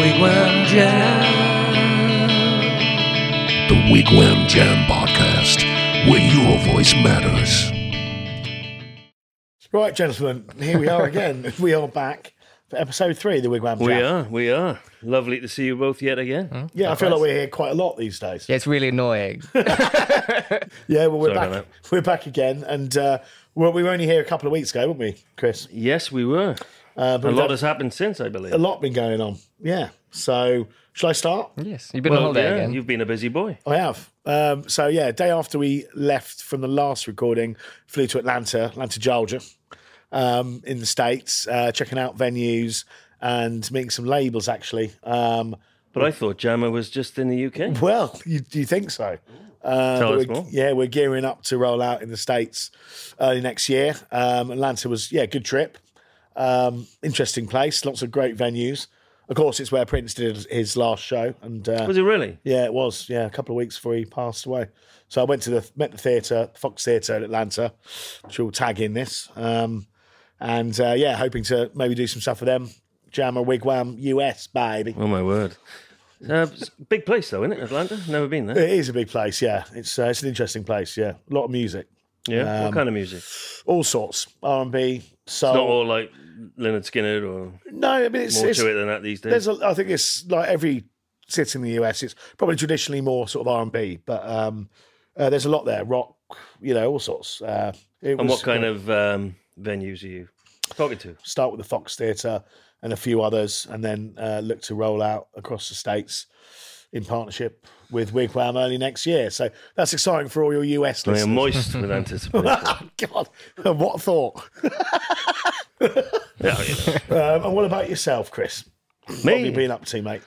Wigwam Jam. The Wigwam Jam Podcast, where your voice matters. Right, gentlemen, here we are again. we are back for episode three of the Wigwam Jam. We are, we are. Lovely to see you both yet again. Yeah, I feel like we're here quite a lot these days. Yeah, it's really annoying. Yeah, well, we're Sorry back. We're back again, and uh, well, we were only here a couple of weeks ago, weren't we, Chris? Yes, we were. Uh, but A lot has happened since, I believe. a lot been going on. Yeah. So, shall I start? yes, you've been on holiday yeah, again. you've been a busy boy. I have. Um, so yeah, day after we left from the last recording, flew to Atlanta, Atlanta, Georgia, um, in the states, uh, checking out venues and meeting some labels. Actually, um, But I thought Jamma was just in the UK. well, you, do you think so? Uh, Tell us we're- more. Yeah, we're gearing up to roll out in the states early next year. Um, Atlanta was yeah, good trip, um, interesting place, lots of great venues. Of course, it's where Prince did his last show, and uh, Was it really? yeah, it was. Yeah, a couple of weeks before he passed away. So I went to the met the theatre, Fox Theatre in Atlanta, which will tag in this. Um, and uh, yeah, hoping to maybe do some stuff for them. Jamma Wigwam US, baby. Oh my word! Uh, big place though, isn't it? Atlanta. Never been there. It is a big place, yeah. It's uh, it's an interesting place, yeah. A lot of music, Yeah. Um, what kind of music? all sorts, R and B, soul. Not all like Lynyrd Skynyrd or no, I mean it's, more it's to it than that these days. there's a, I think it's like every city in the US. It's probably traditionally more sort of R and B, but um, uh, there's a lot there, rock, you know, all sorts. Uh, it and was, what kind of um, venues are you talking to? start with the Fox Theatre and a few others, and then uh, look to roll out across the states in partnership with Wigwam early next year. So that's exciting for all your US I listeners. am moist with anticipation. Oh, God, what a thought! yeah, you know. Um, and what about yourself, Chris? Me? What have you been up to, mate?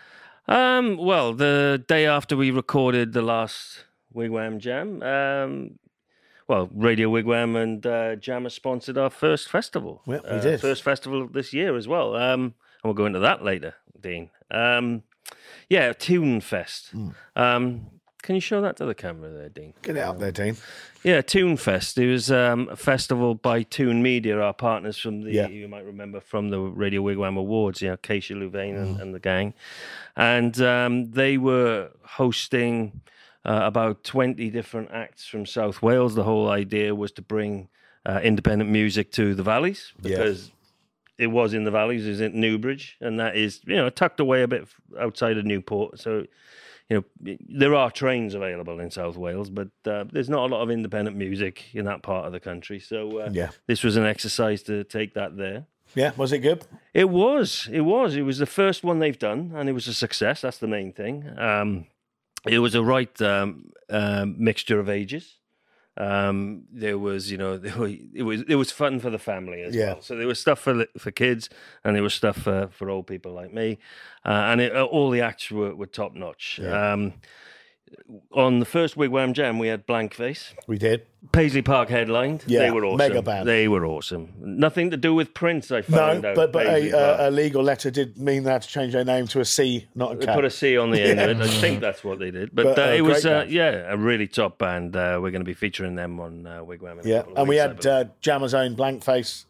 Um, well, the day after we recorded the last Wigwam Jam, um, well, Radio Wigwam and uh, Jamma sponsored our first festival. Yeah, we Uh, did. First festival of this year as well. Um, and we'll go into that later, Dean. Um, yeah, Tune Fest. Hmm. Um, can you show that to the camera there, Dean? Get it up there, Dean. Yeah, Tune Fest. It was um, a festival by Tune Media, our partners from the, Yeah. you might remember from the Radio Wigwam Awards, you know, Keisha Louvain Mm. and, and the gang. And um, they were hosting uh, about 20 different acts from South Wales. The whole idea was to bring uh, independent music to the valleys Yeah. It was in the valleys, is in Newbridge, and that is, you know, tucked away a bit outside of Newport. So, you know, there are trains available in South Wales, but uh, there's not a lot of independent music in that part of the country. So, uh, Yeah. this was an exercise to take that there. Yeah, was it good? It was. It was. It was the first one they've done, and it was a success. That's the main thing. Um, it was a right um, um, mixture of ages. Um, there was, you know, were, it was it was fun for the family as Yeah. well. So there was stuff for for kids, and there was stuff for, for old people like me, uh, and it, all the acts were, were top notch. Um, on the first Wigwam Jam, we had Blank Face. We did. Paisley Park headlined. Yeah, they were awesome. mega band. They were awesome. Nothing to do with Prince. I No, found out. but but a, a, legal letter did mean they had to change their name to a C, not a They put a C on the end of it. I think that's what they did. But, But, uh, it was, uh, yeah, a really top band. Uh, we're going to be featuring them on uh, Wigwam. In yeah, and we had uh, Jamma's own Blank Face.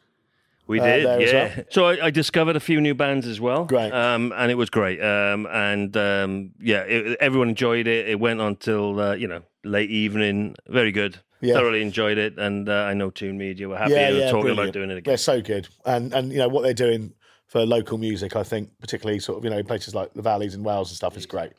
We uh, did, yeah. well. So I, I discovered a few new bands as well. Great. um, and it was great. Um, and um, yeah, it, everyone enjoyed it. It went on till uh, you know late evening. Very good. Yeah. Thoroughly enjoyed it, and uh, I know Tune Media were happy Yeah, yeah, talking brilliant. about doing it again. They're so good, and and you know what they're doing for local music. I think particularly sort of you know places like the valleys in Wales and stuff is great.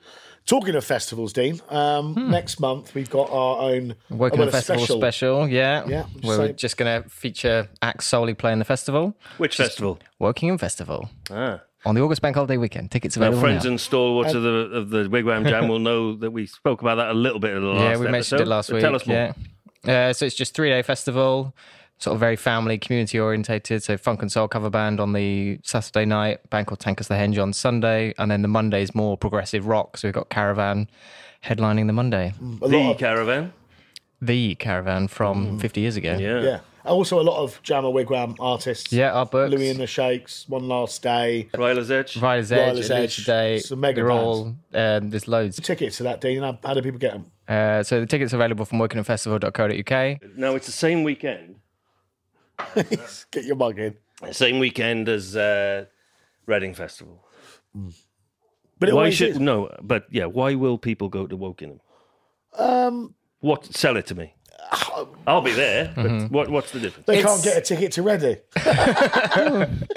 Talking of festivals, Dean, um, Hmm. next month we've got our own Woking well, Festival special. yeah. Yeah, Where we're just going to feature acts solely playing the festival. Which festival? Woking Festival Ah. on the August Bank Holiday weekend. Tickets available. Our available friends now. and stalwarts of the of the Wigwam Jam will know that we spoke about that a little bit in the last yeah, we mentioned episode. it last But week. Tell us more. Yeah. Uh, so it's just three day festival, sort of very family, community orientated. So funk and soul cover band on the Saturday night, band called Tankers the Henge on Sunday, and then the Monday's more progressive rock. So we've got Caravan headlining the Monday. a The of, caravan. The Caravan from 50 years ago. Yeah. yeah. Also, a lot of Jamma Wigwam artists. Yeah, our books. Louis and the Shakes, One Last Day. Ryler's Edge. Rider's Edge, Rider's Edge Edge, Today. some mega They're all, um, there's loads. Tickets to that, Dean. How, how do people get them? Uh, so the tickets are available from workingfestival.co.uk. No, it's the same weekend. Get your mug in. Same weekend as uh, Reading Festival. But why should is. no? But yeah, why will people go to Wokingham? Um, What sell it to me? I'll be there. But Mm-hmm. what what's the difference? they It's- can't get a ticket to Reading.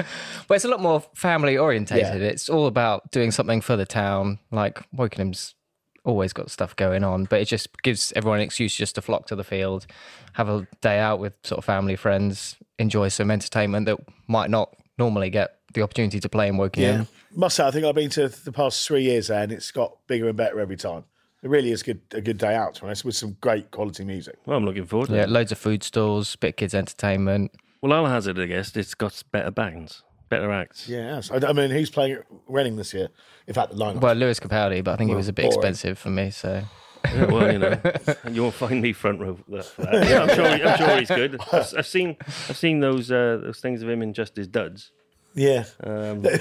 But it's a lot more family orientated. It's all about doing something for the town. Like Wokingham's always got stuff going on, but it just gives everyone an excuse just to flock to the field, have a day out with sort of family, friends, enjoy some entertainment that might not normally get the opportunity to play in Wokingham. Must say, I think I've been to the past three years there, and it's got bigger and better every time. It really is good, a good day out, to be honest, with some great quality music. Well, I'm looking forward to Yeah, it. loads of food stalls, bit of kids entertainment. Well, I'll hazard a guess. It's got better bands, better acts. Yeah. I, I mean, who's playing at Reading this year? In fact, the lineup. Well, Lewis Capaldi, but I think it was a bit boring. expensive for me. So Yeah, well, you know, you won't find me front row for that. Yeah, I'm sure. I'm sure he's good. I've, I've seen. I've seen those uh, those things of him in just his duds. yeah. Um, I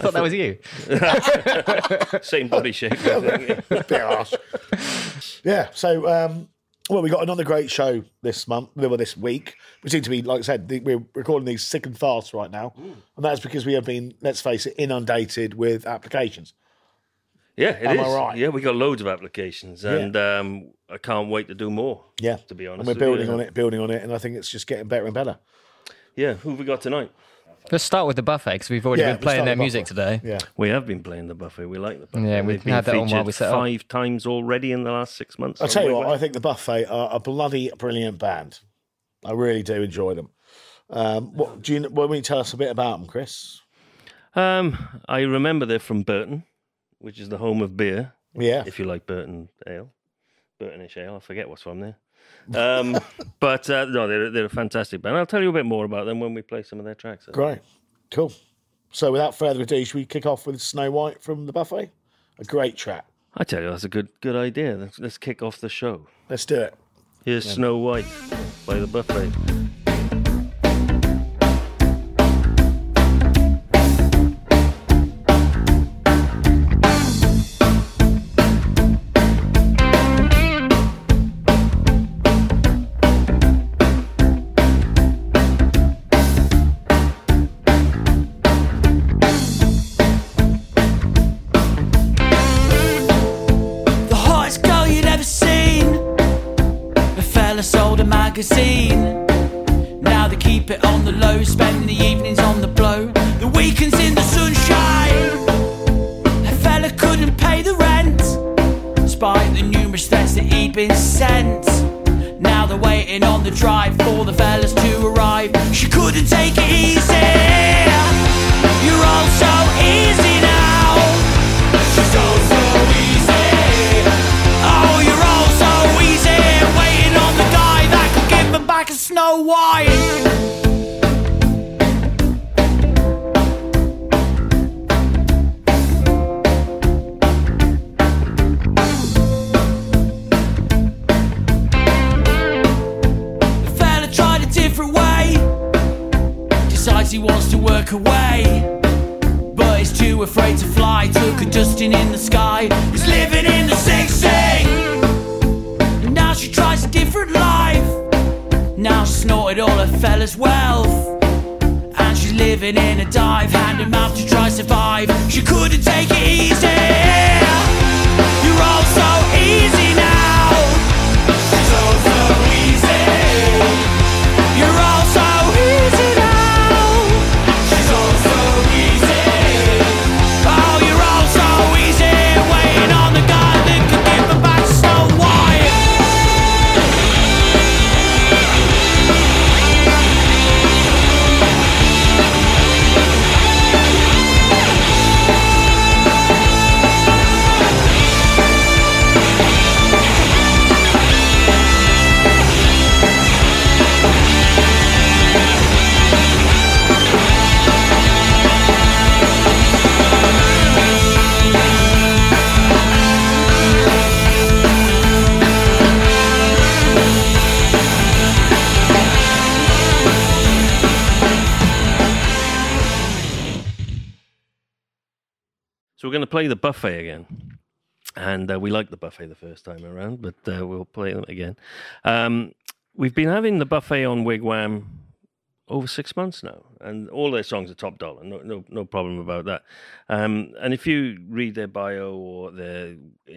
thought that was you. same body shape. I think. bit harsh. yeah. So, um, well, we got another great show this month, well, this week. We seem to be, like I said, the- we're recording these sick and fast right now, and that's because we have been, let's face it, inundated with applications. Yeah, it Am is. I right? Yeah, we got loads of applications, and um, I can't wait to do more. Yeah, to be honest, and we're building you on it, building on it, and I think it's just getting better and better. Yeah, who have we got tonight? Let's start with the buffet because we've already Yeah, been playing their with music today. Yeah, We have been playing the buffet. We like the buffet. Yeah, we've been had that on while featured we set up. five times already in the last six months. I'll tell you Wig what, Wag. I think the Buffet are a bloody brilliant band. I really do enjoy them. Um, what do you? Why don't you tell us a bit about them, Chris? Um, I remember they're from Burton, which is the home of beer. Yeah, if you like Burton ale, Burtonish ale. I forget what's from there. Um, but uh, no, they're they're a fantastic band. I'll tell you a bit more about them when we play some of their tracks. great, cool. So, without further ado, should we kick off with Snow White from the Buffet? A great track. I tell you, that's a good good idea. Let's, let's kick off the show. Let's do it. Here's Snow White by the Buffet. Going to play the buffet again. And uh, we liked the buffet the first time around, but uh, we'll play them again. Um, we've been having the buffet on Wigwam over six months now, and all their songs are top dollar. No, no, no problem about that. Um, and if you read their bio or their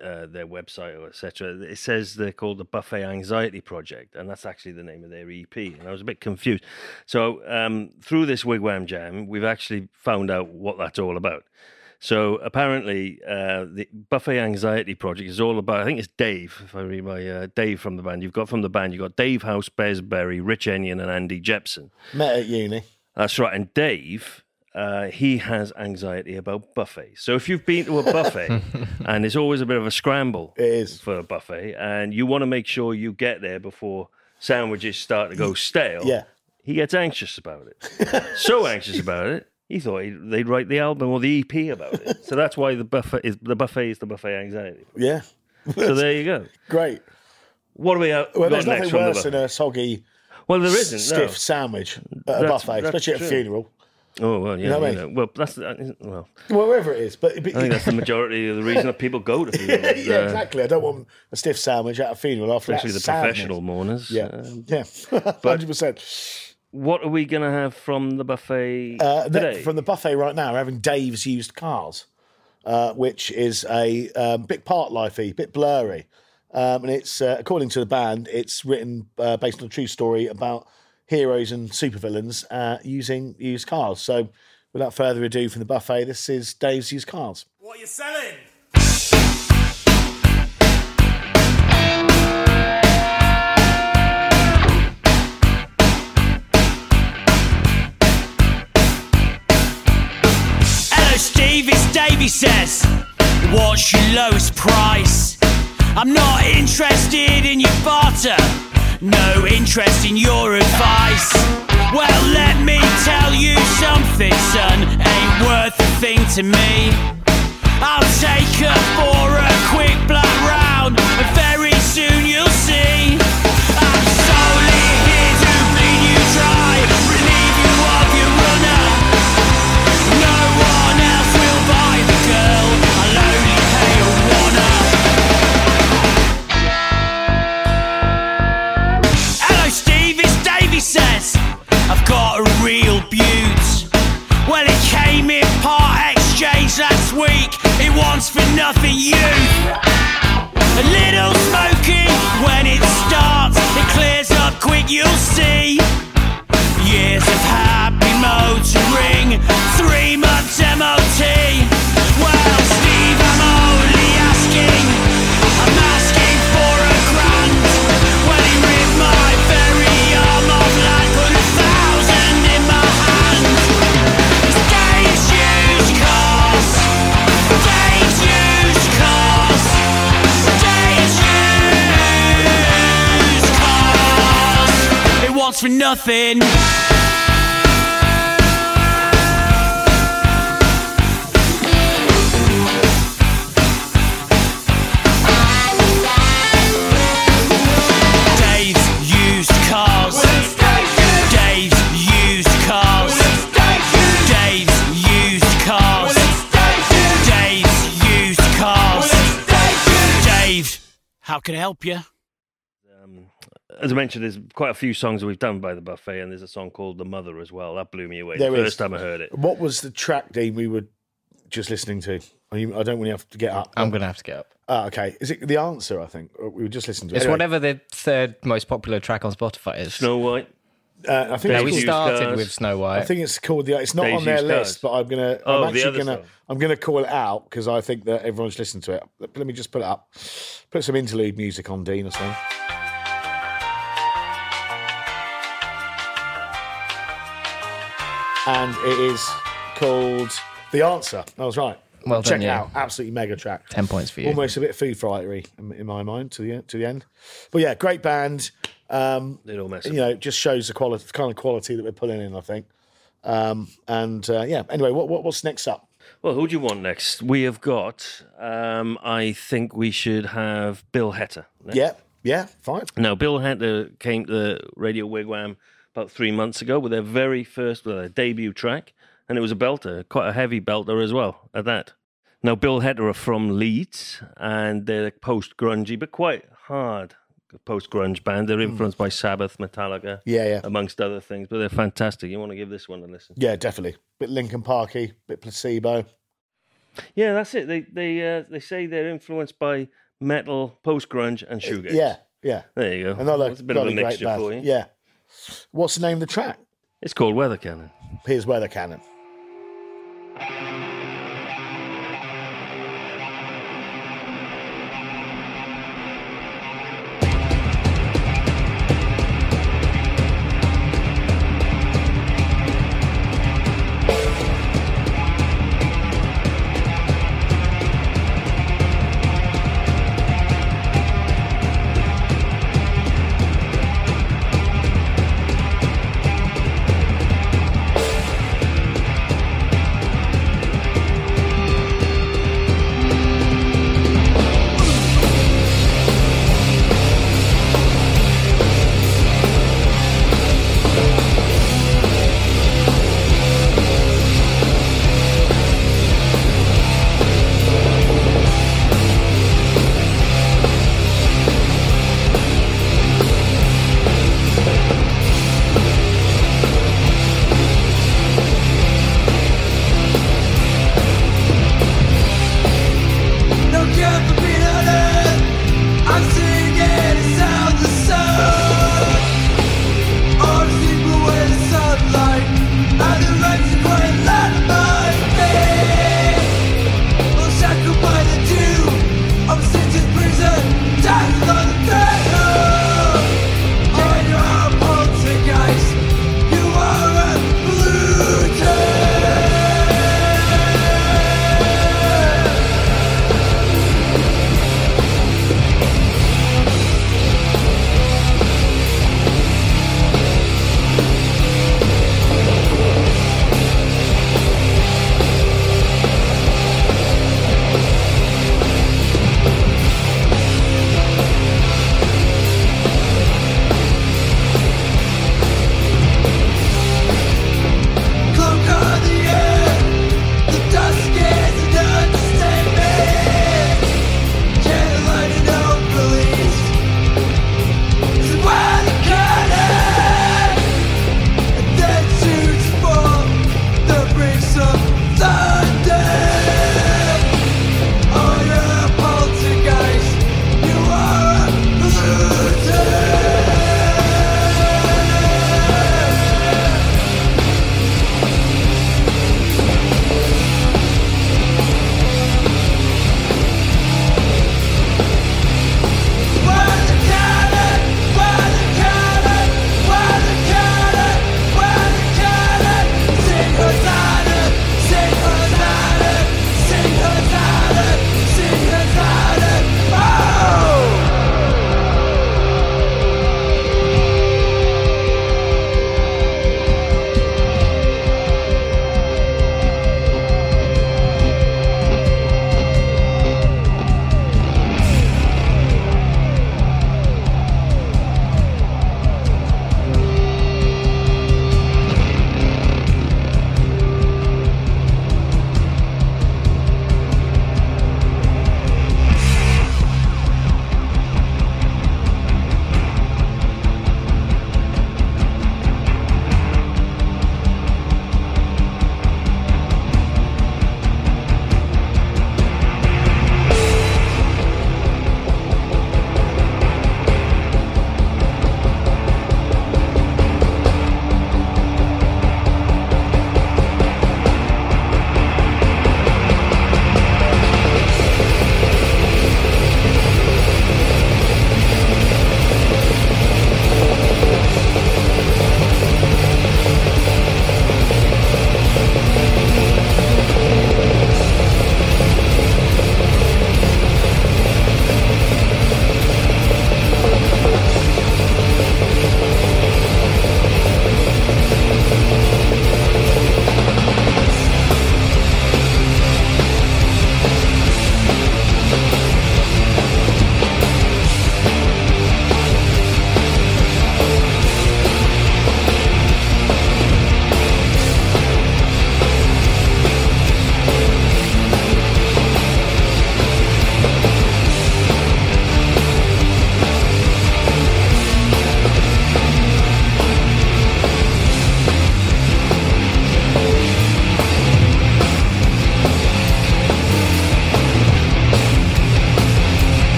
uh, their website or etc., it says they're called the Buffet Anxiety Project, and that's actually the name of their EP. And I was a bit confused. So um, through this Wigwam Jam, we've actually found out what that's all about. So apparently, uh, the Buffet Anxiety Project is all about. I think it's Dave. If I read my uh, Dave from the band, you've got from the band, you've got Dave House, Bez Berry, Rich Enyon, and Andy Jepson. Met at uni. That's right. And Dave, uh, he has anxiety about buffets. So if you've been to a buffet, and it's always a bit of a scramble It is. for a buffet, and you want to make sure you get there before sandwiches start to go stale, Yeah. he gets anxious about it. so anxious about it, he thought he'd, they'd write the album or the EP about it. So that's why the buffet is the buffet is the buffet anxiety. Yeah. So there you go. Great. What do we have Well, there's next nothing from the worse than a soggy, well, there isn't. stiff No. sandwich at a buffet, that's especially at a funeral. Oh well, yeah. know what I you mean? know. Well, that's well. Well, wherever it is. But, but I think that's the majority of the reason that people go to yeah, funerals. yeah, uh, exactly. I don't want a stiff sandwich at a funeral after Especially the sadness. professional mourners. Yeah, Um, yeah, hundred percent. What are we going to have from the buffet Uh, today? from the buffet right now, we're having Dave's used cars, uh, which is a um, bit part lifey, bit blurry, um, and it's uh, according to the band, it's written uh, based on a true story about heroes and supervillains uh, using used cars. So, without further ado, from the buffet, this is Dave's used cars. What are you selling? Davey says. What's your lowest price? I'm not interested in your barter, no interest in your advice. Well, let me tell you something, son, ain't worth a thing to me. I'll take her for a quick black round, and very wants for nothing youth. A little smoky when it starts. It clears up quick. You'll see. Cars. Dave's used cars, Dave's used cars, Dave's used cars, Dave, how can I help you? As I mentioned, there's quite a few songs that we've done by the buffet, and there's a song called "The Mother" as well. That blew me away There the is. first time I heard it. What was the track, Dean? We were just listening to. I mean, I don't want to have to get up. I'm going to have to get up. Ah, okay. Is it the answer? I think we were just listening to. it. It's Anyway, whatever the third most popular track on Spotify is. Snow White. Uh, I think Yeah, it's we started Cars. with Snow White. I think it's called the. It's not Days on their Used Cars. list, but I'm gonna. Oh, I'm the actually other gonna. song. I'm gonna call it out because I think that everyone's listened to it. Let let me just put it up. Put some interlude music on, Dean, or something. And it is called The Answer. I was right. Well Check done, it yeah. out. Absolutely mega track. 10 points for you. Almost a bit Foo Fightery in, in my mind to the to the end. But yeah, great band. Um, They don't mess you know, just shows the quality, the kind of quality that we're pulling in. I think. Um, and uh, yeah. Anyway, what, what what's next up? Well, who do you want next? We have got. Um, I think we should have Bill Hetta. next. Yeah, yeah, fine. Now, Bill Hetta came to the Radio Wigwam about three months ago with their very first, well, their debut track, and it was a belter, quite a heavy belter as well, at that. Now, Bill Hetta are from Leeds, and they're post grungy, but quite hard post grunge band. They're influenced by Sabbath, Metallica, Yeah, yeah. amongst other things, but they're fantastic. You want to give this one a listen. Yeah, definitely. Bit Linkin Parky, bit placebo. Yeah, that's it. They they uh, they say they're influenced by metal, post grunge, and shoegaze. Yeah, yeah. there you go. Another, It's a bit of a mixture for you. Yeah. What's the name of the track? It's called Weather Cannon. Here's Weather Cannon.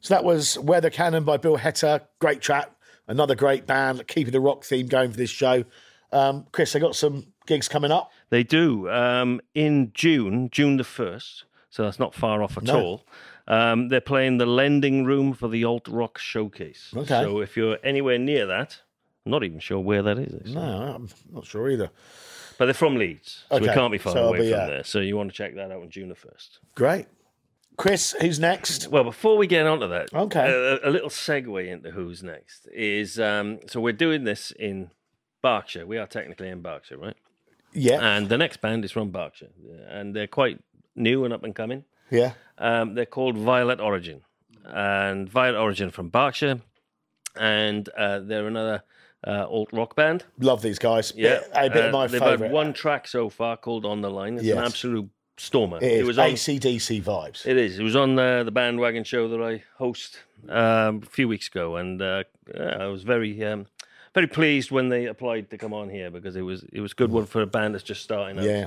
So that was Weather Cannon by Bill Hetta. Great track. Another great band, keeping the rock theme going for this show. Um, Chris, they got some gigs coming up. They do. Um, in June, June the 1st, so that's not far off at No. all. Um, they're playing the Lending Room for the Alt Rock Showcase. Okay. So if you're anywhere near that, I'm not even sure where that is. No, I'm not sure either. But they're from Leeds, so we can't be far so away be, from uh, there. So you want to check that out on June the 1st. Great. Chris, who's next? Well, before we get onto that, Okay. a, a little segue into who's next is um, so we're doing this in Berkshire. We are technically in Berkshire, right? Yeah. And the next band is from Berkshire, and they're quite new and up and coming. yeah. Um, they're called Violet Origin, and Violet Origin from Berkshire, and uh, they're another uh, alt rock band. Love these guys. Yeah, a bit Uh, of my they've favourite. had one track so far called "On the Line." It's an absolute stormer. It is was on, ACDC vibes. It is. It was on uh, the bandwagon show that I host um, a few weeks ago, and uh, I was very, um, very pleased when they applied to come on here because it was it was a good one for a band that's just starting out. yeah.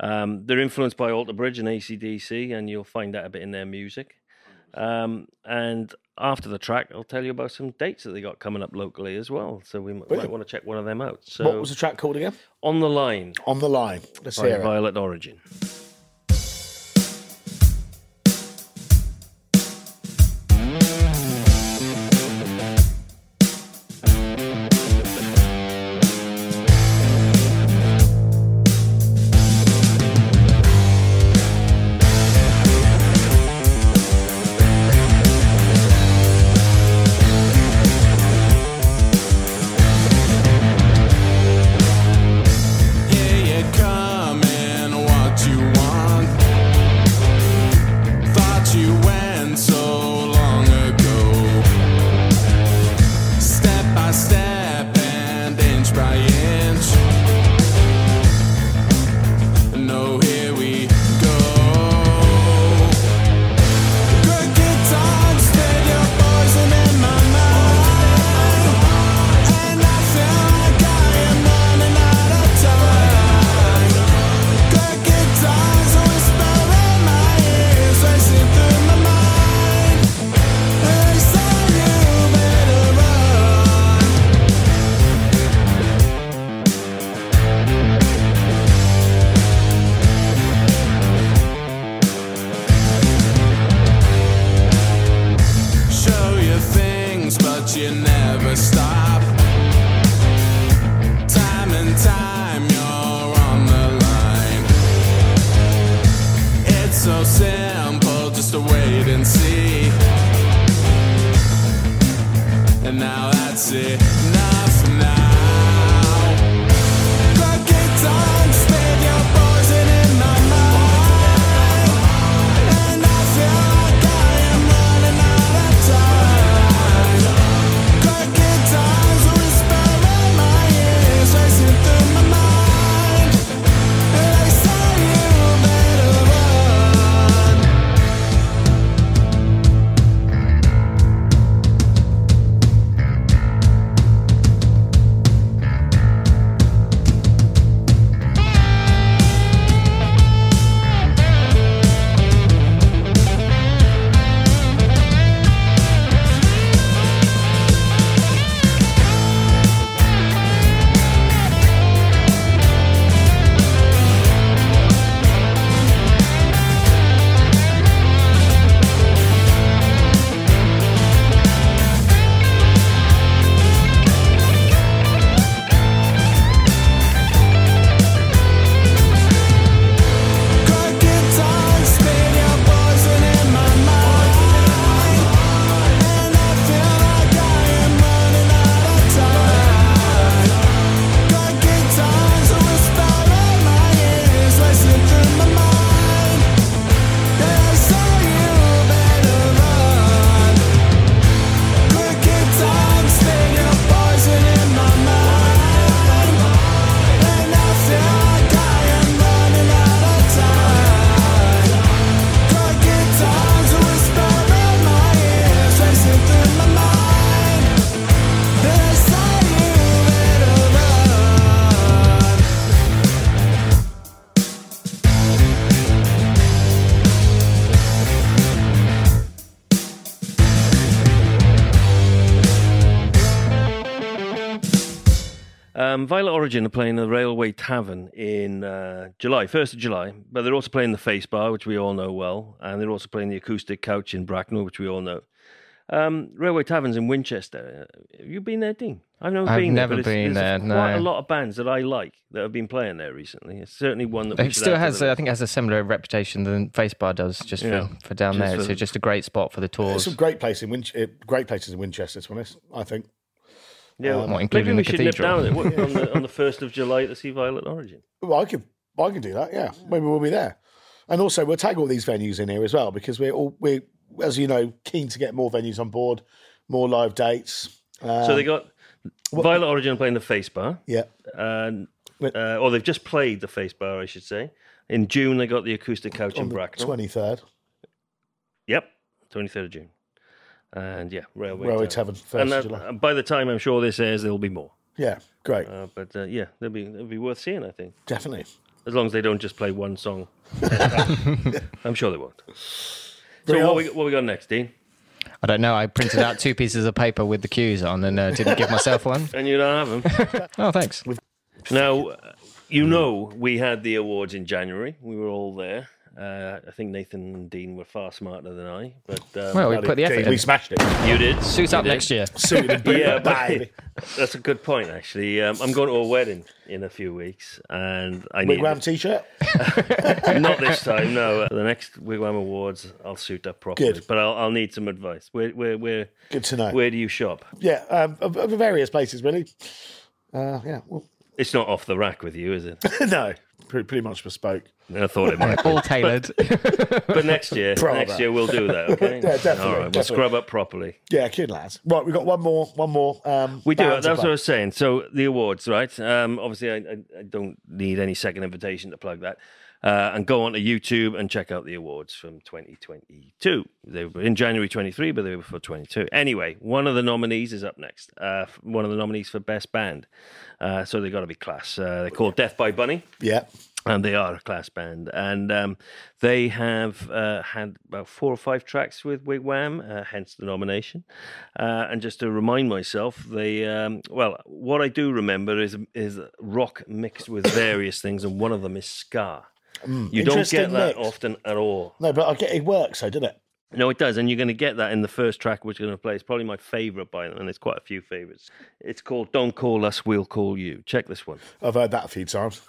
Um, they're influenced by Alter Bridge and ACDC, and you'll find that a bit in their music. Um, and after the track, I'll tell you about some dates that they got coming up locally as well. So we m- might want to check one of them out. So What was the track called again? on the line On the line. Let's hear it. Violet Origin. Origin are playing the Railway Tavern in uh, July, 1st of July, but they're also playing the Face Bar, which we all know well, and they're also playing the Acoustic Couch in Bracknell, which we all know. Um, Railway Taverns in Winchester. Uh, Have you been there, Dean? I've never I've been never there. but been it's, there, quite no. a lot of bands that I like that have been playing there recently. It's certainly one that It should still has, the uh, I think, it has a similar reputation than Facebar does, just Yeah. for, for down Just there. for- So just a great spot for the There's tours. some great place in Winch- uh, great places in Winchester, to be honest. I think. Yeah, What, maybe including we the should nip cathedral? down there on the on the first of July to see Violet Origin. Well, I could, I can do that. Yeah, maybe we'll be there, and also we'll tag all these venues in here as well because we're all we, are as you know, keen to get more venues on board, more live dates. Um, so they got Violet Origin playing the Face Bar. yeah, and uh, or they've just played the face bar, I should say. In June, they got the acoustic couch in on the Bracknell. twenty third, Yep, twenty third of June, and yeah, Railway, Railway Tavern. Tavern, first And of that, July. by the time I'm sure this airs, there'll be more. Yeah, great, Uh, but uh, yeah, they'll be they'll be worth seeing. I think definitely. as long as they don't just play one song. I'm sure they won't. Very So what well. we, what we got next, Dean? I don't know. I printed out two pieces of paper with the cues on and uh, didn't give myself one. And you don't have them. Oh, thanks. Now, uh, you know, we had the awards in January. We were all there. Uh, I think Nathan and Dean were far smarter than I, but um, Well, we put the effort In. we smashed it. you did. Suit up did. next year. Suited and booted, Yeah, baby. that's a good point, actually. Um, I'm going to a wedding in a few weeks, and I need Wigwam t-shirt. not this time. No, uh, the next Wigwam Awards, I'll suit up properly. Good. but I'll, I'll need some advice. Where, where, where, Good to know. where do you shop? Yeah, um, of, of various places really. Uh, yeah, well, It's not off the rack with you, is it? no, pretty, pretty much bespoke. I thought it might. be. All tailored. But next year, Bravo. next year we'll do that. Okay. Yeah, definitely, All right, we'll scrub up properly. Yeah, kid lads. Right, we've got one more, one more. Um, We do. That's what I was saying. So the awards, right? Um, obviously, I, I, I don't need any second invitation to plug that. Uh, and go on to YouTube and check out the awards from 2022. They were in January 23, but they were for 22. Anyway, one of the nominees is up next. Uh, one of the nominees for best band. Uh, so they've got to be class. Uh, they're called Death by Bunny Yeah, and they are a class band. And um, they have uh, had about four or five tracks with Wigwam, uh, hence the nomination. Uh, and just to remind myself, they um, well, what I do remember is is rock mixed with various things, and one of them is ska. you don't get that mix. often at all. no, but I get it works, though, didn't it? No, it does, and you're going to get that in the first track, which we're going to play. It's probably my favourite by them, and there's quite a few favourites. It's called "Don't Call Us, We'll Call You." Check this one. I've heard that a few times.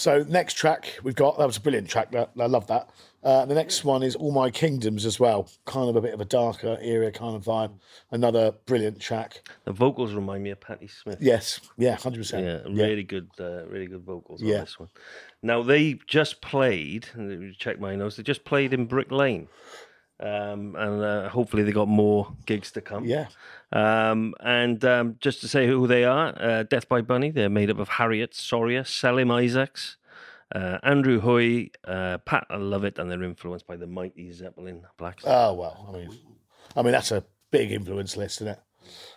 So next track we've got that was a brilliant track. That I love that. Uh, the next one is All My Kingdoms as well. Kind of a bit of a darker area kind of vibe. Another brilliant track. The vocals remind me of Patti Smith. Yes, yeah, hundred percent. Yeah, really good, uh, really good vocals Yeah. on this one. Now they just played. Check my notes. They just played in Brick Lane, um, and uh, hopefully they got more gigs to come. yeah. Um, and um, just to say who they are, uh, Death by Bunny. They're made up of Harriet Soria, Selim Isaacs, uh, Andrew Hoy, uh, Pat I Love It, and they're influenced by the mighty Zeppelin Blacks. Oh well, I mean, I mean that's a big influence list, isn't it?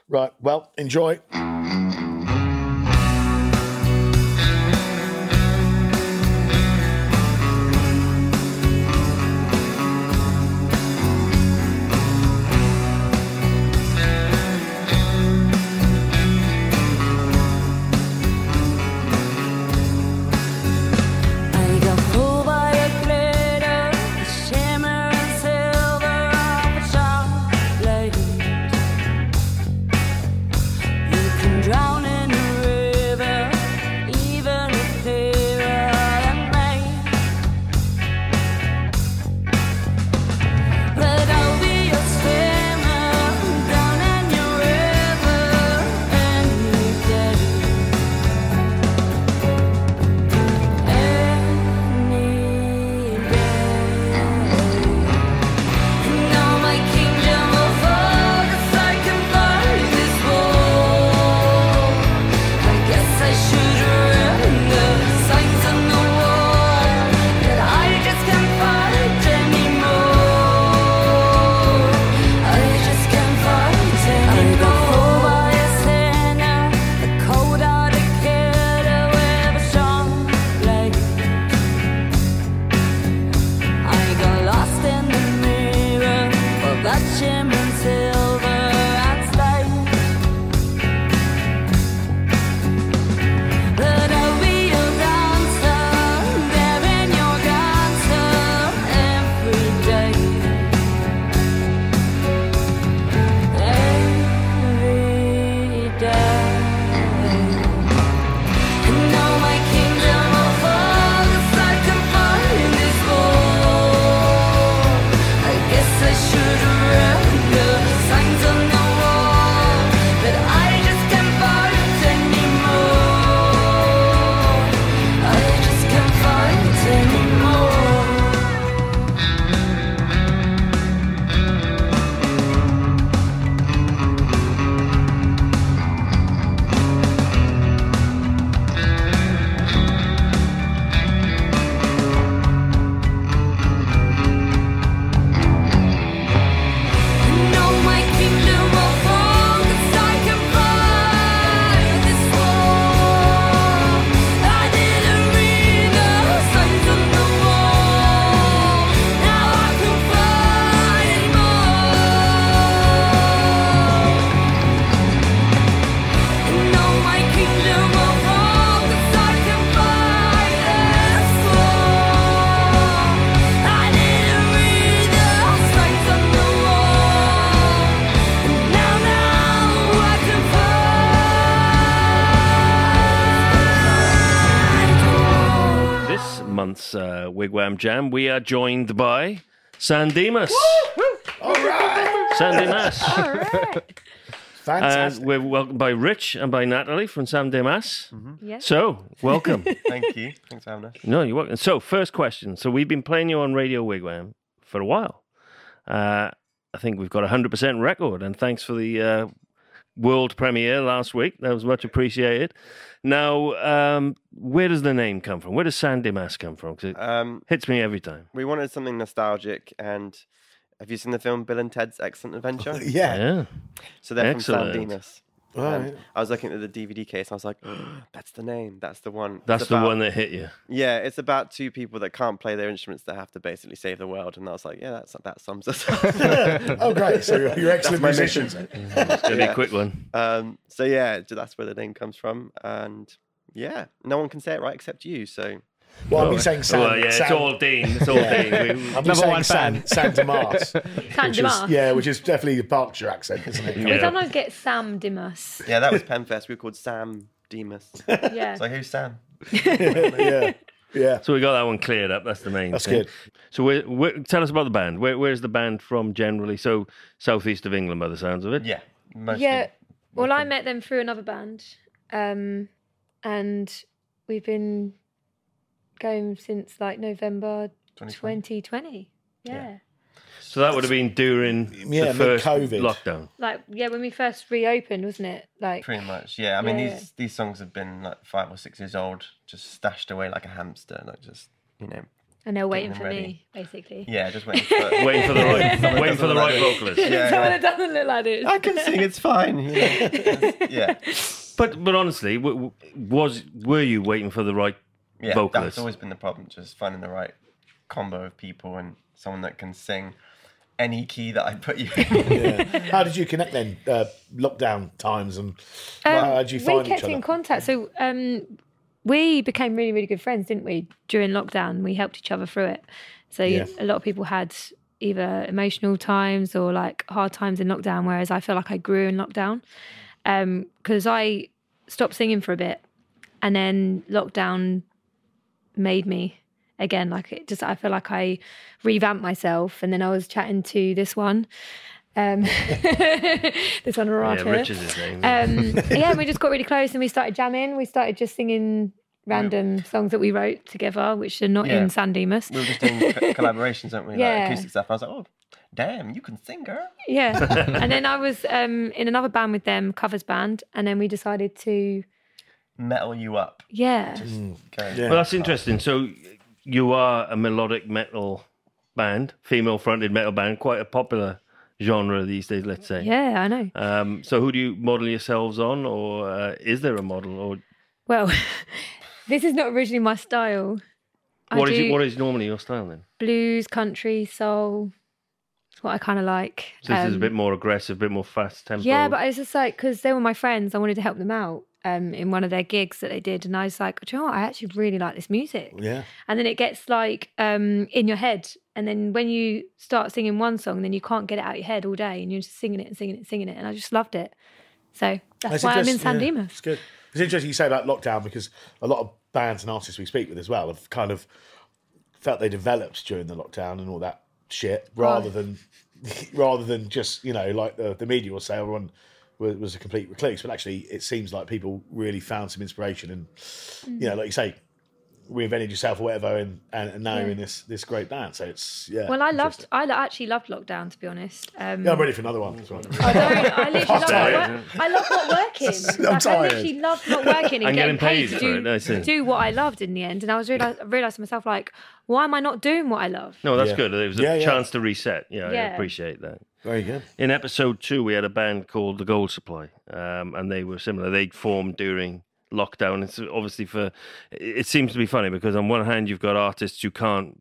Right. Well, enjoy. Month's uh, Wigwam Jam, we are joined by San Dimas. All right. San Dimas. All right. Fantastic. And we're welcomed by Rich and by Natalie from Sam Demas. Yes. So, welcome. Thank you. Thanks for having us. no, you're welcome. So, first question. So, we've been playing you on Radio Wigwam for a while. Uh, I think we've got a 100% record, and thanks for the uh, world premiere last week. That was much appreciated. Now, um, where does the name come from? Where does San Dimas come from? 'Cause it Um, hits me every time. we wanted something nostalgic, and have you seen the film Bill and Ted's Excellent Adventure? yeah. Yeah. So they're Excellent. from San Dimas. Right. I was looking at the DVD case, and I was like, "That's the name. That's the one." It's That's the about- one that hit you. Yeah, it's about two people that can't play their instruments that have to basically save the world, and I was like, "Yeah, that's that sums us up." Oh, great. So you're, you're excellent my musicians. It's going to be a quick one. um, so yeah, that's where the name comes from, and yeah, no one can say it right except you. So Well, I've been saying San. well, yeah, San, it's all Dean. It's all Yeah. Dean. We- I've been Number saying one San, San Dimas. San which is, Dimas. yeah, which is definitely the Berkshire accent, isn't it? We Yeah. don't know get Sam Dimas. yeah, that was Penfest. We were called Sam Demas. Yeah. So who's Sam? yeah. Yeah. So we got that one cleared up. That's the main. That's thing. good. So where, where, tell us about the band. Where, where's the band from generally? So southeast of England, by the sounds of it. Yeah. Mostly. Yeah. Well, I met them through another band, um, and we've been going since like November 2020. 2020. Yeah. So that would have been during Yeah, the first mid-COVID. lockdown. Like yeah, when we first reopened, wasn't it? Like Pretty much, yeah. I mean, Yeah. these these songs have been like five or six years old, just stashed away like a hamster, like just you know, and they're waiting for ready. me, basically. yeah, just waiting for. Waiting for the right, Someone waiting for the right it. vocalist. Yeah, Someone yeah. that doesn't look like it. I can sing. It's fine. You yeah, But but honestly, w- w- was were you waiting for the right yeah. vocalist? That's always been the problem, just finding the right combo of people and someone that can sing any key that I put you in. Yeah. How did you connect then? Uh, lockdown times and Um, how did you find we kept each other? in contact. So um, we became really, really good friends, didn't we? During lockdown, we helped each other through it. So Yeah. a lot of people had either emotional times or like hard times in lockdown, whereas I feel like I grew in lockdown because I stopped singing for a bit, and then lockdown made me again. Like it just, I feel like I revamped myself, and then I was chatting to this one. Um, this one, Yeah, Arata. Rich is his name. Um, yeah, and we just got really close and we started jamming. We started just singing random songs that we wrote together, which are not Yeah. in San Dimas. we were just doing co- collaborations, weren't we? Yeah. Like acoustic stuff. I was like, oh, damn, you can sing, girl. Yeah. and then I was um, in another band with them, covers band, and then we decided to, Metal you up. yeah. Just Mm. go. Yeah. Well, that's interesting. So you are a melodic metal band, female-fronted metal band, quite a popular genre these days. Let's say. Yeah, I know. Um, so who do you model yourselves on, or uh, is there a model, or Well, this is not originally my style. I what is do it, what is normally your style then? blues, country, soul. It's what I kind of like. So this is a Um, bit more aggressive, a bit more fast tempo. Yeah, but it's just like because they were my friends, I wanted to help them out um, in one of their gigs that they did, and I was like, you know what? I actually really like this music. Yeah. And then it gets like um, in your head, and then when you start singing one song, then you can't get it out of your head all day, and you're just singing it and singing it and singing it, and I just loved it. So that's why I'm in San yeah, Dimas. It's good. It's interesting you say about lockdown because a lot of bands and artists we speak with as well have kind of felt they developed during the lockdown and all that shit rather than rather than just you know like the, the media will say everyone was, was a complete recluse but actually it seems like people really found some inspiration and you know like you say reinvented yourself or whatever and, and, and now you're in this this great band so it's yeah Well, I loved. I actually loved lockdown to be honest. Um, yeah I'm ready for another one as well. I, don't, I literally love tired. not, work, I love not working. I'm like, I tired. literally loved not working and, And getting, getting paid, paid to for do, it, I see. to do what I loved in the end. And I was realized, I realized to myself like, why am I not doing what I love? no, that's Yeah. good. It was a Yeah, yeah. chance to reset. Yeah, I appreciate that. Very good In episode two, we had a band called the Gold Supply, um, and they were similar. They formed during lockdown. It's obviously for. It seems to be funny because on one hand, you've got artists who can't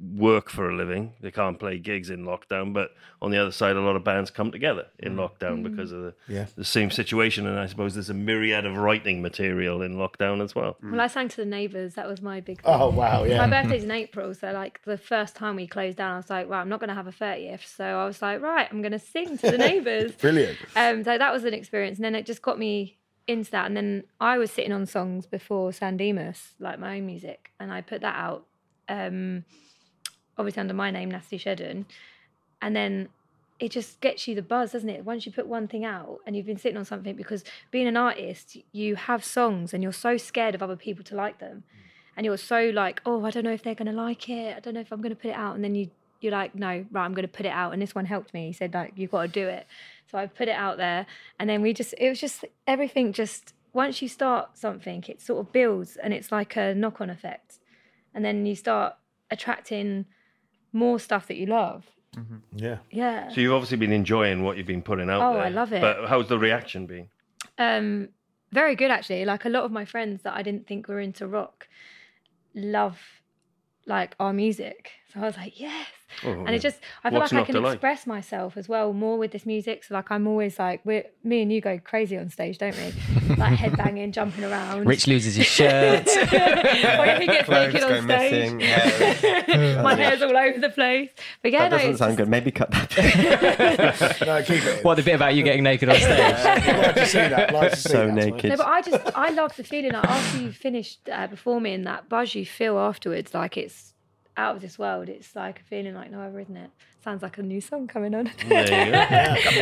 work for a living; they can't play gigs in lockdown. But on the other side, a lot of bands come together in lockdown because of the, Yeah. the same situation. And I suppose there's a myriad of writing material in lockdown as well. Well, I sang to the neighbours. That was my big. oh wow Yeah. My birthday's in April, so like the first time we closed down, I was like, "Well, I'm not going to have a thirtieth." So I was like, "Right, I'm going to sing to the neighbours." brilliant um, so that was an experience, and then it just got me into that. And then I was sitting on songs before San Dimas, like my own music, and I put that out, um, obviously under my name, Nasty Shedden, and then it just gets you the buzz, doesn't it? Once you put one thing out and you've been sitting on something, because being an artist, you have songs and you're so scared of other people to like them, mm. and you're so like, oh, I don't know if they're gonna like it. I don't know if I'm gonna put it out, and then you you're like, no, right, I'm gonna put it out. And this one helped me. He said like, you've got to do it. So I put it out there, and then we just it was just everything just once you start something, it sort of builds, and it's like a knock on effect, and then you start attracting more stuff that you love. yeah Yeah. So you've obviously been enjoying what you've been putting out Oh, there. I love it. But how's the reaction been? Um, very good actually. Like a lot of my friends that I didn't think were into rock love like our music. So I was like, yes. Oh, and it just, I feel What's like I can to like? express myself as well more with this music. So like, I'm always like, we're, me and you go crazy on stage, don't we? like headbanging, jumping around. Rich loses his shirt. or he gets Clothes naked go on missing. stage. hair- My hair's all over the place. But yeah, That no, doesn't it's sound good. Maybe cut that. bit. No, keep it. what the bit about you getting naked on stage? like to see that. Like to see So that, naked. No, but I just I love the feeling like after you've finished uh, performing that buzz you feel afterwards, like it's out of this world. It's like a feeling like no other, isn't it? Sounds like a new song coming on. There you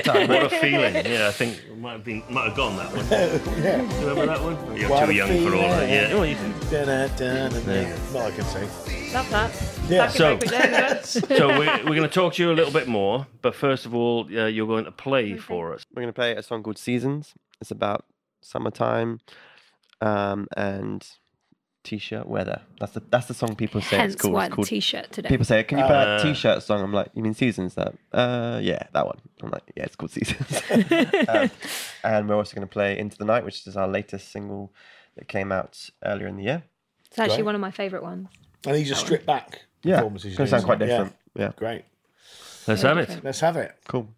go. what a feeling. Yeah, I think it might have been might have gone that one. yeah. Remember that one? You're What too a young for all that. feeling. Yeah. Well, you can- Dun-dun-dun-dun-dun. Not I can sing. love that. Yeah. So- so we're, we're going to talk to you a little bit more, but first of all, uh, you're going to play for us. We're going to play a song called Seasons. It's about summertime um, and t-shirt weather. That's the that's the song people say Hence it's called. why It's the called t-shirt today. people say, "Can you play Uh, that t-shirt song?" I'm like, "You mean Seasons?" That uh, yeah, that one. I'm like, "Yeah, it's called Seasons." um, and we're also going to play Into the Night, which is our latest single that came out earlier in the year. it's actually Great. one of my favourite ones. And these are stripped back Yeah, performances. it's going to sound quite different. Yeah, Yeah. Great. Let's Very have it. Let's have it. cool.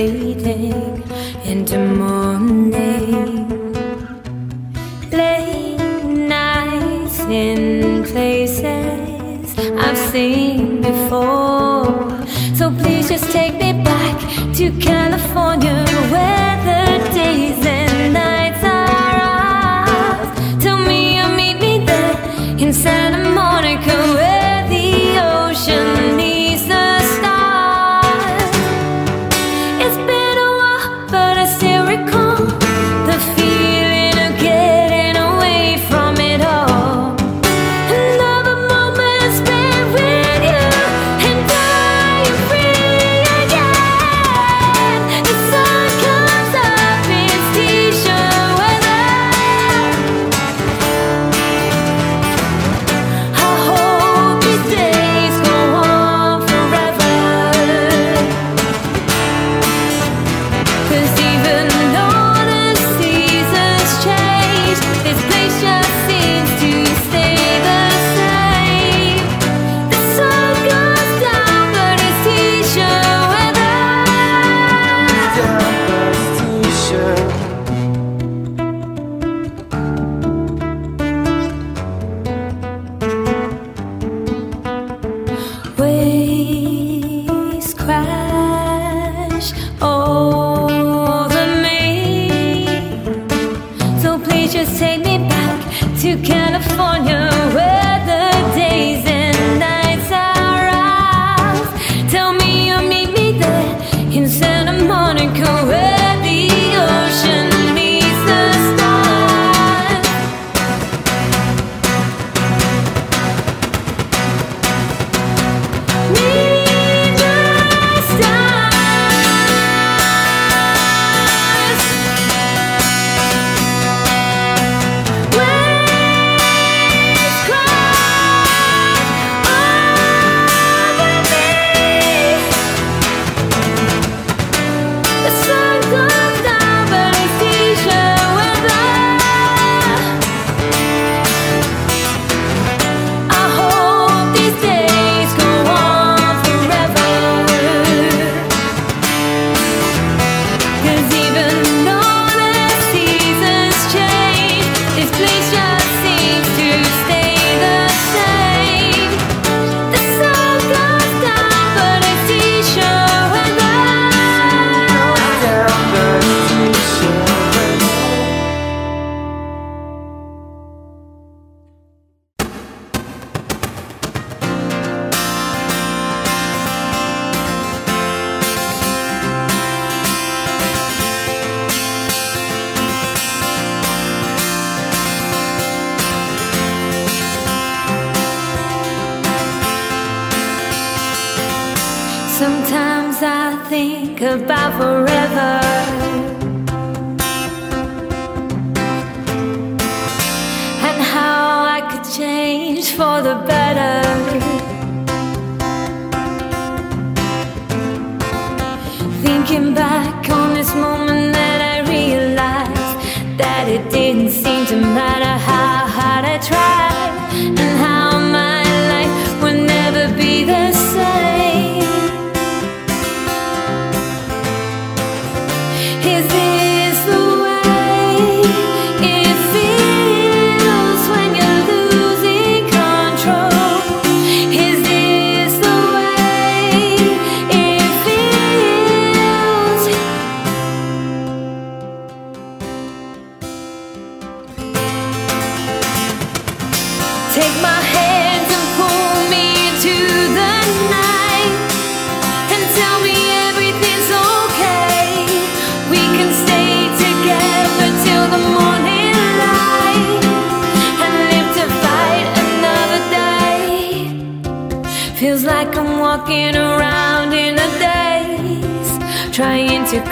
Fading into morning. Back on this moment that I realized that it didn't seem to matter how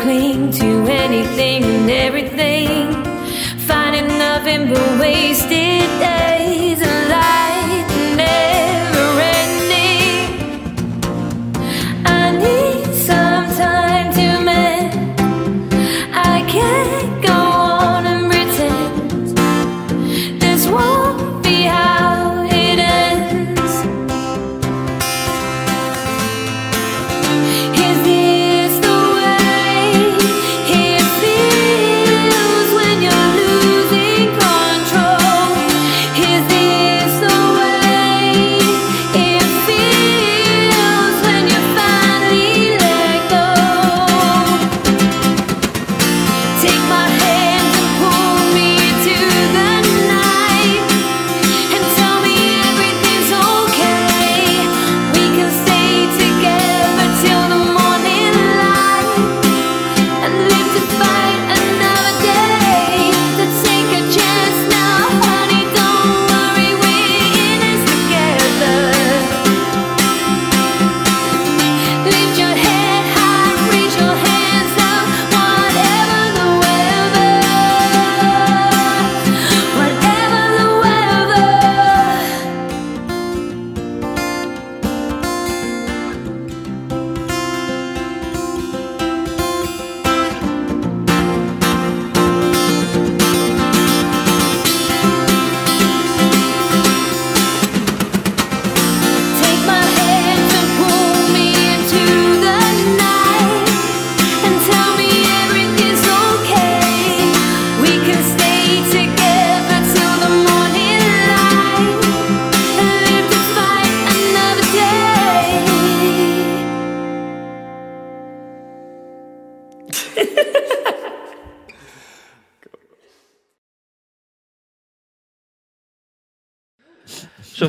cling to anything and everything, finding nothing but wasted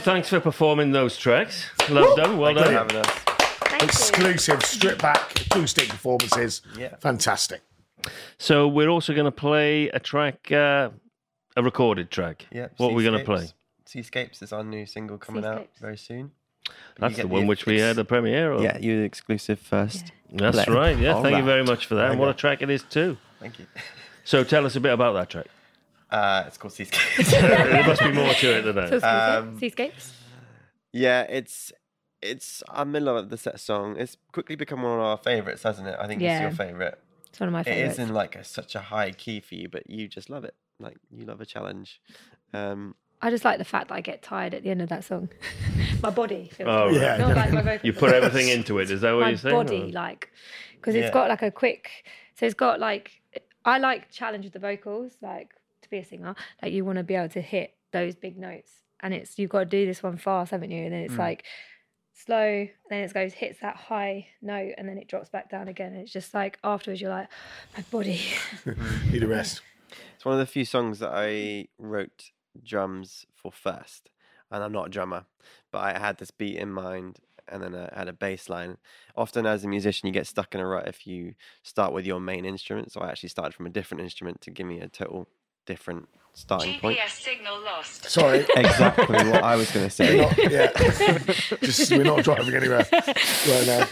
thanks for performing those tracks. Love them. Well Thanks for done. having us. Thank you. Exclusive, stripped back, acoustic performances. Yeah. Fantastic. So we're also going to play a track, uh, a recorded track. Yeah. What are we going to play? Seascapes. Seascapes is our new single coming out very soon. But That's the one which we had the premiere of. Yeah, you exclusive first. That's play. right. Yeah, All thank you very much for that. And what a track it is too. Thank you. So tell us a bit about that track. Uh, it's called Seascapes. there must be more to it than So that. Um, seascapes. yeah, it's it's our middle of the set song. It's quickly become one of our favorites, hasn't it? I think Yeah. it's your favorite. It's one of my It favorites. is in like a, such a high key for you, but you just love it. Like you love a challenge. Um, I just like the fact that I get tired at the end of that song. my body feels Oh, yeah. not like my vocals. You put everything into it. Is that what my you're saying? My body, or- like, because Yeah. it's got like a quick. So it's got like I like challenge with the vocals, like to be a singer, like you want to be able to hit those big notes, and it's you've got to do this one fast, haven't you? And then it's Mm. like slow, then it goes hits that high note, and then it drops back down again. And it's just like afterwards, you're like, my body. Need a rest. It's one of the few songs that I wrote drums for first, and I'm not a drummer, but I had this beat in mind, and then I had a bass line. Often, as a musician, you get stuck in a rut if you start with your main instrument. So I actually started from a different instrument to give me a total different starting point. signal lost. Sorry. Exactly what I was going to say. yeah. Just we're not driving anywhere right now.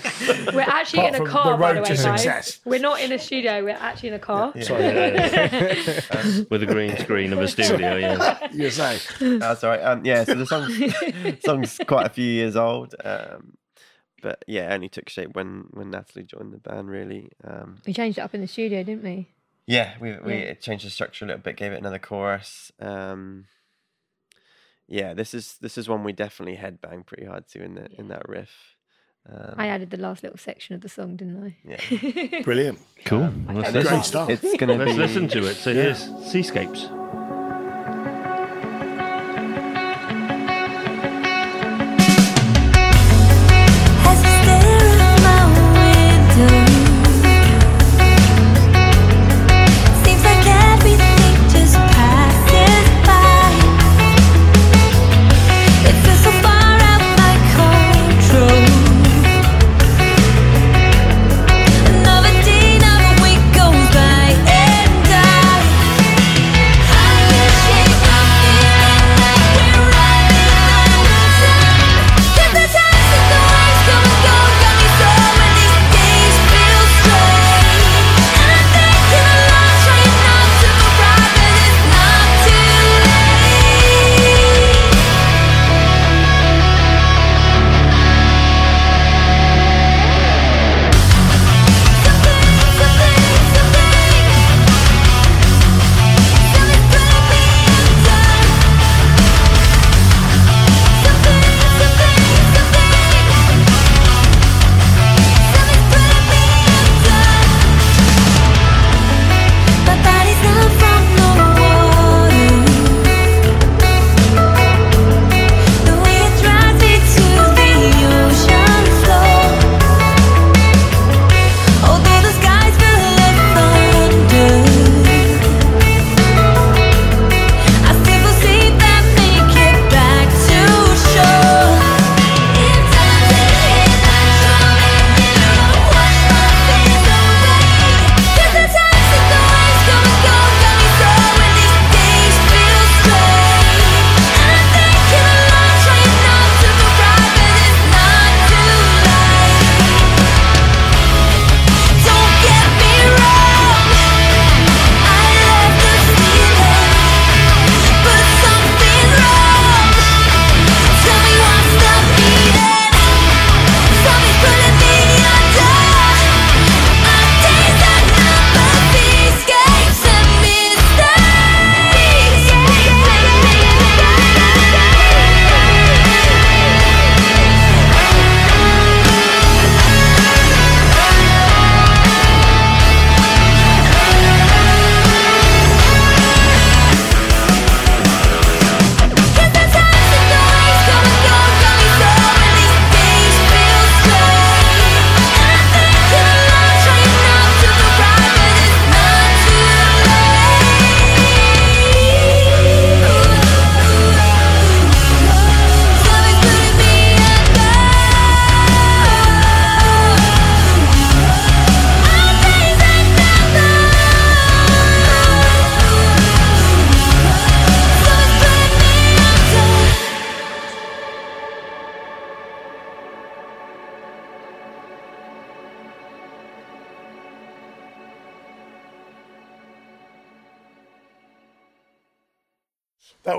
We're actually Apart in a car, the by the way, to guys. success. We're not in a studio. We're actually in a car. Sorry. with a green screen of a studio. Yeah, You say. That's all right. Um, yeah, so the song's, song's quite a few years old. Um, but yeah, it only took shape when, when Natalie joined the band, really. Um, We changed it up in the studio, didn't we? Yeah, we, we Yeah. changed the structure a little bit, gave it another chorus. Um, yeah, this is this is one we definitely headbang pretty hard to in the in that riff. Um, I added the last little section of the song, didn't I? yeah. Brilliant. cool. Let's, Great stuff. it's gonna let's be listen to it. So here's Seascapes.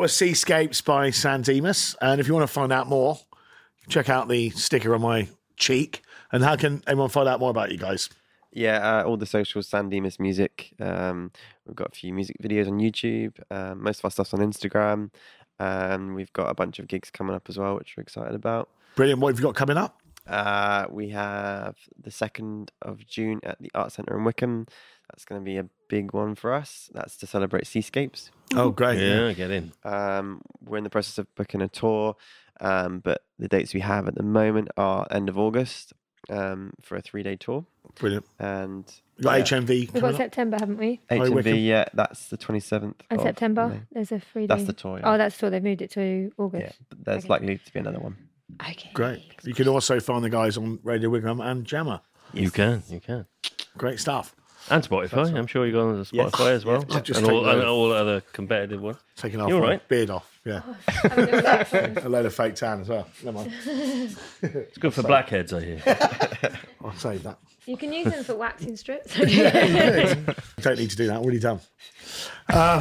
Was Seascapes by San Dimas. And if you want to find out more, check out the sticker on my cheek. And how can anyone find out more about you guys? Yeah, uh, all the socials, San Dimas Music. Um, we've got a few music videos on YouTube. Um, most of our stuff's on Instagram. And we've got a bunch of gigs coming up as well, which we're excited about. Brilliant. What have you got coming up? Uh, we have the 2nd of June at the Art Centre in Wickham. That's going to be a big one for us. That's to celebrate Seascapes. Oh, great. Yeah, get in. Um, we're in the process of booking a tour, um, but the dates we have at the moment are end of August um, for a three day tour. Brilliant. And You got yeah, HMV. We've got up? September, haven't we? Oh, HMV, yeah, that's the 27th. And of September, May. there's a free That's the tour, yeah. Oh, that's the tour. They've moved it to Yeah, August. but there's Okay. likely to be another one. Okay. Great. You can also find the guys on Radio Wigwam and Jamma. You can, you can. Great stuff. And Spotify. I'm sure you go on to Yes. Spotify as well. Yeah, just and, all, a and load. all other competitive ones. Taking off You're my right. beard off. Yeah, a relax a load of fake tan as well. Never mind. It's good for blackheads, I hear. I'll save that. You can use them for waxing strips. yeah, Don't need to do that. Already done. Um,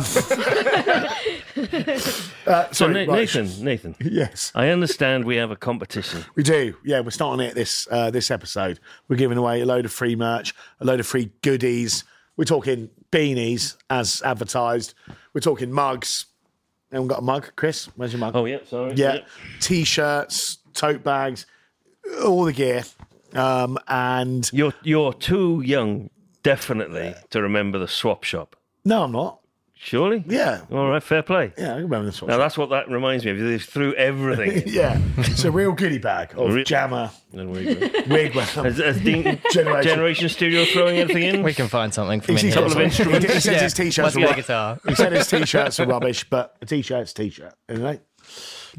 uh, So, sorry, Na- right. Nathan, Nathan, Yes, I understand we have a competition. we do. Yeah, we're starting it this uh, this episode. We're giving away a load of free merch, a load of free goodies. We're talking beanies as advertised. We're talking mugs. Anyone got a mug, Chris? Where's your mug? Oh, yeah, sorry. yeah, t-shirts, tote bags, all the gear. Um, and You're, you're too young, definitely, to remember the swap shop. no, I'm not. Surely? Yeah, All right, fair play. yeah, I remember this one. Now, that's what that reminds me of. They threw everything in. Yeah, it's a real goodie bag of Re- Jamma, And we go. Wigwam. Has, has Dean Generation. Generation Studio throwing anything in? We can find something from He's- in he's Couple of as instruments. He says Yeah, his t-shirts must are be a rub- guitar. He said his t-shirts are rubbish, but a t-shirt's a t-shirt, isn't it?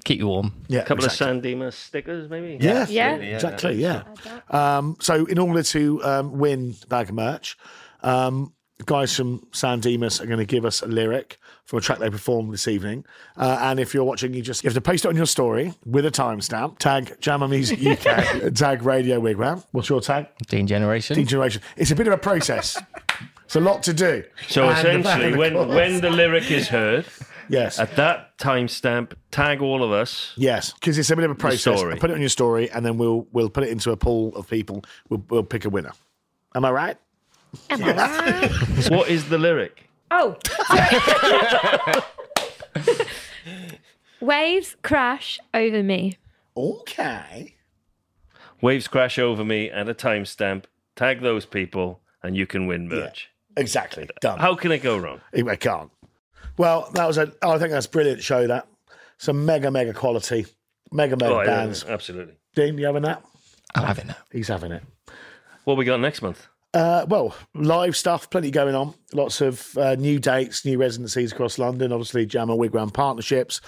Keep you warm. Yeah, A couple exactly. of Sandema stickers, maybe? Yeah, Yeah. exactly. Yeah. Um, so, in order to um, win bag of merch, um, guys from San Dimas are going to give us a lyric from a track they performed this evening. Uh, and if you're watching, you just you have to post it on your story with a timestamp. Tag Jamma Music UK. tag Radio Wigwam. What's your tag? Dean Generation. Dean Generation. It's a bit of a process. It's a lot to do. So And essentially, when, when the lyric is heard, yes, at that timestamp, tag all of us. Yes, because it's a bit of a process. story. Put it on your story, and then we'll we'll put it into a pool of people. We'll, we'll pick a winner. Am I right? Am I right? What is the lyric? Oh. Waves crash over me. Okay. Waves crash over me at a timestamp. Tag those people, and you can win merch. Exactly. Done. How can it go wrong? I can't. Well, that was a. Oh, I think that's a brilliant show. That some mega mega quality, mega mega Oh, yeah, bands. absolutely. Dean, you having that? I'm having it now. He's having it. What we got next month? Uh, well, live stuff, plenty going on. Lots of uh, new dates, new residencies across London. Obviously, Jam Jamma Wigwam partnerships,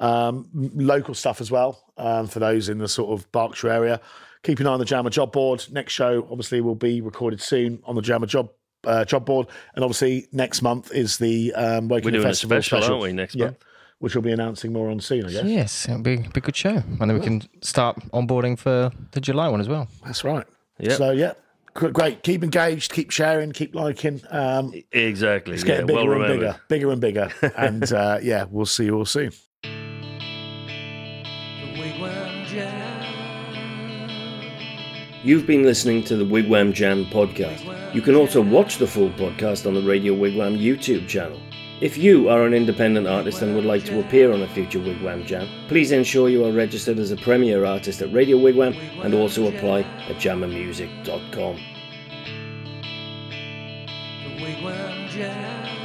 um, local stuff as well um, for those in the sort of Berkshire area. Keep an eye on the Jamma job board. Next show, obviously, will be recorded soon on the Jamma job uh, job board, and obviously next month is the um, Waking We're doing a Festival special, aren't we, next yeah, month? which we'll be announcing more on soon. I guess Yes, it'll be, be a good show. And then we can start onboarding for the July one as well. that's right. Yep. So yeah, great. Keep engaged, keep sharing, keep liking. Um, Exactly. It's yeah, getting bigger well and bigger, bigger and bigger. and uh, yeah, we'll see you all soon. You've been listening to the Wigwam Jam podcast. You can also watch the full podcast on the Radio Wigwam YouTube channel. If you are an independent artist and would like to appear on a future Wigwam Jam, please ensure you are registered as a premier artist at Radio Wigwam and also apply at jammamusic.com. The Wigwam Jam.